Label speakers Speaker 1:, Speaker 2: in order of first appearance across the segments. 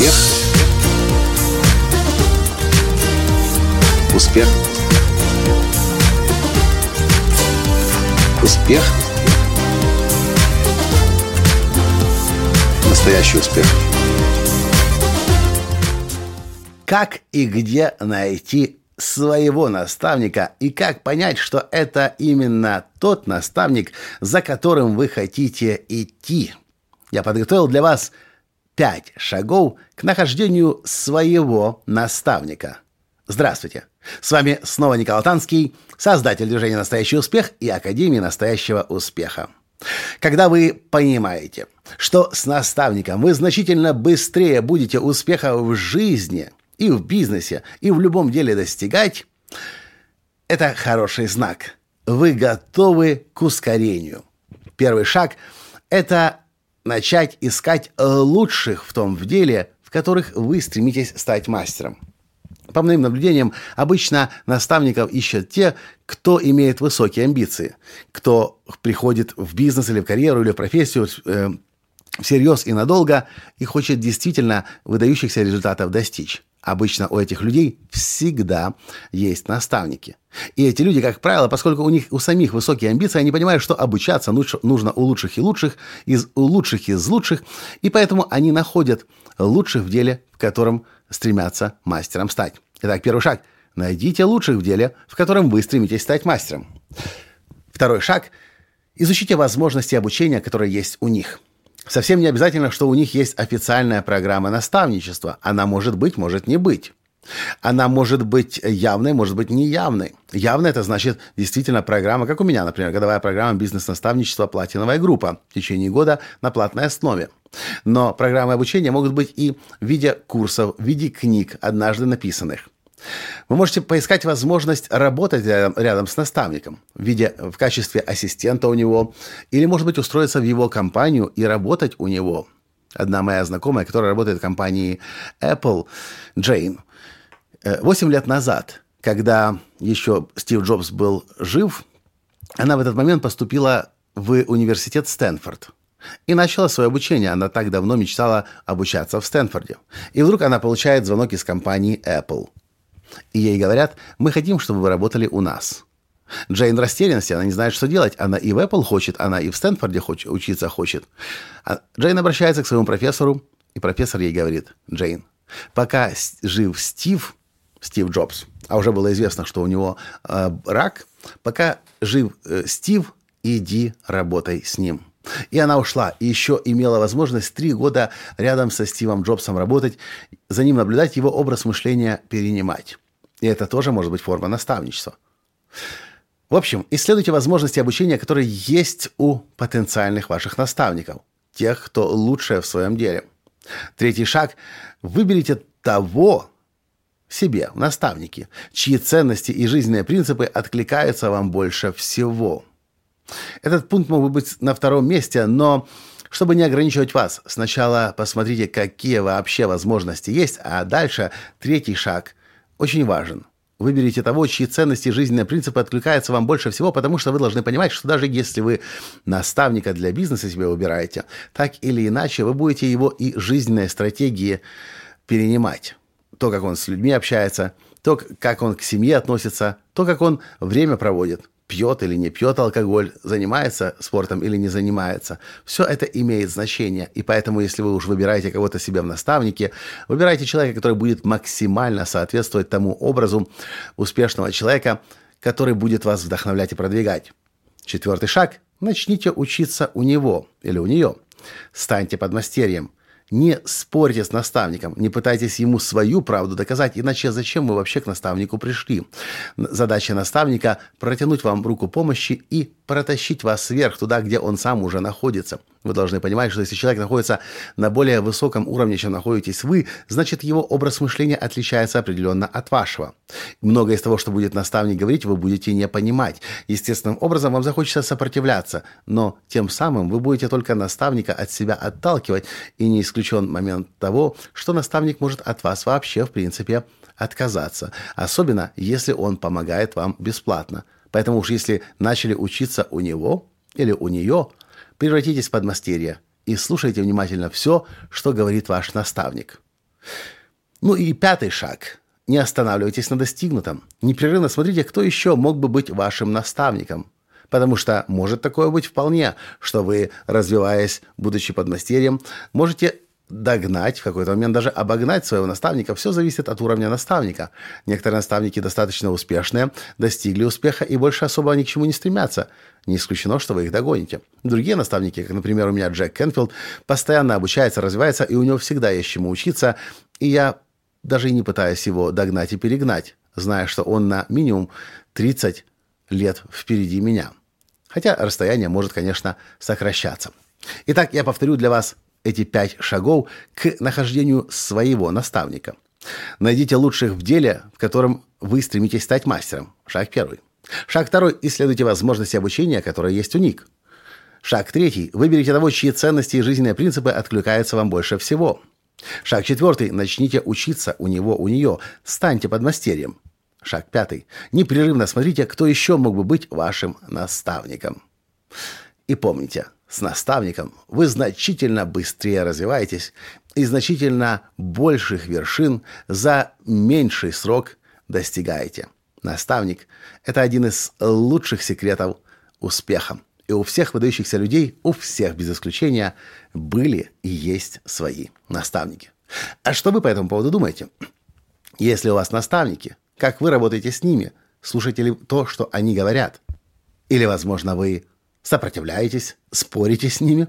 Speaker 1: Успех. Успех. Успех. Настоящий успех.
Speaker 2: Как и где найти своего наставника и как понять, что это именно тот наставник, за которым вы хотите идти. Я подготовил для вас пять шагов к нахождению своего наставника. Здравствуйте! С вами снова Николай Танский, создатель движения «Настоящий успех» и Академии настоящего успеха. Когда вы понимаете, что с наставником вы значительно быстрее будете успеха в жизни и в бизнесе, и в любом деле достигать, это хороший знак. Вы готовы к ускорению. Первый шаг – это начать искать лучших в том в деле, в которых вы стремитесь стать мастером. По моим наблюдениям, обычно наставников ищут те, кто имеет высокие амбиции, кто приходит в бизнес или в карьеру или в профессию э, всерьез и надолго и хочет действительно выдающихся результатов достичь. Обычно у этих людей всегда есть наставники. И эти люди, как правило, поскольку у них у самих высокие амбиции, они понимают, что обучаться нужно у лучших и лучших, из у лучших из лучших, и поэтому они находят лучших в деле, в котором стремятся мастером стать. Итак, первый шаг. Найдите лучших в деле, в котором вы стремитесь стать мастером. Второй шаг. Изучите возможности обучения, которые есть у них – Совсем не обязательно, что у них есть официальная программа наставничества. Она может быть, может не быть. Она может быть явной, может быть неявной. Явно это значит действительно программа, как у меня, например, годовая программа бизнес-наставничества «Платиновая группа» в течение года на платной основе. Но программы обучения могут быть и в виде курсов, в виде книг, однажды написанных. Вы можете поискать возможность работать рядом с наставником в виде в качестве ассистента у него, или, может быть, устроиться в его компанию и работать у него. Одна моя знакомая, которая работает в компании Apple, Джейн, 8 э, лет назад, когда еще Стив Джобс был жив, она в этот момент поступила в университет Стэнфорд – и начала свое обучение. Она так давно мечтала обучаться в Стэнфорде. И вдруг она получает звонок из компании Apple. И ей говорят, мы хотим, чтобы вы работали у нас. Джейн растерянности, она не знает, что делать. Она и в Apple хочет, она и в Стэнфорде хочет, учиться хочет. А Джейн обращается к своему профессору, и профессор ей говорит, Джейн, пока жив Стив, Стив Джобс, а уже было известно, что у него э, рак, пока жив э, Стив, иди работай с ним. И она ушла, и еще имела возможность три года рядом со Стивом Джобсом работать, за ним наблюдать, его образ мышления перенимать. И это тоже может быть форма наставничества. В общем, исследуйте возможности обучения, которые есть у потенциальных ваших наставников, тех, кто лучше в своем деле. Третий шаг – выберите того себе, наставники, чьи ценности и жизненные принципы откликаются вам больше всего – этот пункт мог бы быть на втором месте, но чтобы не ограничивать вас, сначала посмотрите, какие вообще возможности есть, а дальше третий шаг очень важен. Выберите того, чьи ценности и жизненные принципы откликаются вам больше всего, потому что вы должны понимать, что даже если вы наставника для бизнеса себе выбираете, так или иначе вы будете его и жизненные стратегии перенимать. То, как он с людьми общается, то, как он к семье относится, то, как он время проводит пьет или не пьет алкоголь, занимается спортом или не занимается. Все это имеет значение. И поэтому, если вы уж выбираете кого-то себе в наставнике, выбирайте человека, который будет максимально соответствовать тому образу успешного человека, который будет вас вдохновлять и продвигать. Четвертый шаг – начните учиться у него или у нее. Станьте подмастерьем – не спорьте с наставником, не пытайтесь ему свою правду доказать, иначе зачем вы вообще к наставнику пришли? Задача наставника – протянуть вам руку помощи и протащить вас вверх, туда, где он сам уже находится. Вы должны понимать, что если человек находится на более высоком уровне, чем находитесь вы, значит его образ мышления отличается определенно от вашего. Многое из того, что будет наставник говорить, вы будете не понимать. Естественным образом вам захочется сопротивляться, но тем самым вы будете только наставника от себя отталкивать, и не исключен момент того, что наставник может от вас вообще, в принципе, отказаться, особенно если он помогает вам бесплатно. Поэтому уж если начали учиться у него или у нее, превратитесь в подмастерье и слушайте внимательно все, что говорит ваш наставник. Ну и пятый шаг. Не останавливайтесь на достигнутом. Непрерывно смотрите, кто еще мог бы быть вашим наставником. Потому что может такое быть вполне, что вы, развиваясь, будучи подмастерьем, можете догнать, в какой-то момент даже обогнать своего наставника. Все зависит от уровня наставника. Некоторые наставники достаточно успешные, достигли успеха и больше особо ни к чему не стремятся. Не исключено, что вы их догоните. Другие наставники, как, например, у меня Джек Кенфилд, постоянно обучается, развивается, и у него всегда есть чему учиться. И я даже и не пытаюсь его догнать и перегнать, зная, что он на минимум 30 лет впереди меня. Хотя расстояние может, конечно, сокращаться. Итак, я повторю для вас эти пять шагов к нахождению своего наставника. Найдите лучших в деле, в котором вы стремитесь стать мастером. Шаг первый. Шаг второй. Исследуйте возможности обучения, которые есть у них. Шаг третий. Выберите того, чьи ценности и жизненные принципы откликаются вам больше всего. Шаг четвертый. Начните учиться у него, у нее. Станьте подмастерьем. Шаг пятый. Непрерывно смотрите, кто еще мог бы быть вашим наставником. И помните, с наставником вы значительно быстрее развиваетесь и значительно больших вершин за меньший срок достигаете. Наставник – это один из лучших секретов успеха. И у всех выдающихся людей, у всех без исключения, были и есть свои наставники. А что вы по этому поводу думаете? Если у вас наставники, как вы работаете с ними? Слушаете ли то, что они говорят? Или, возможно, вы Сопротивляетесь? Спорите с ними?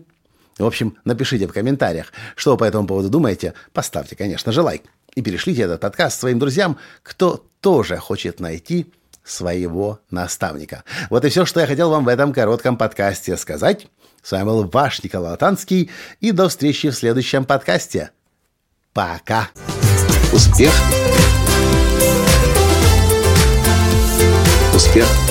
Speaker 2: В общем, напишите в комментариях, что вы по этому поводу думаете. Поставьте, конечно же, лайк. И перешлите этот подкаст своим друзьям, кто тоже хочет найти своего наставника. Вот и все, что я хотел вам в этом коротком подкасте сказать. С вами был ваш Николай Латанский. И до встречи в следующем подкасте. Пока.
Speaker 1: Успех. Успех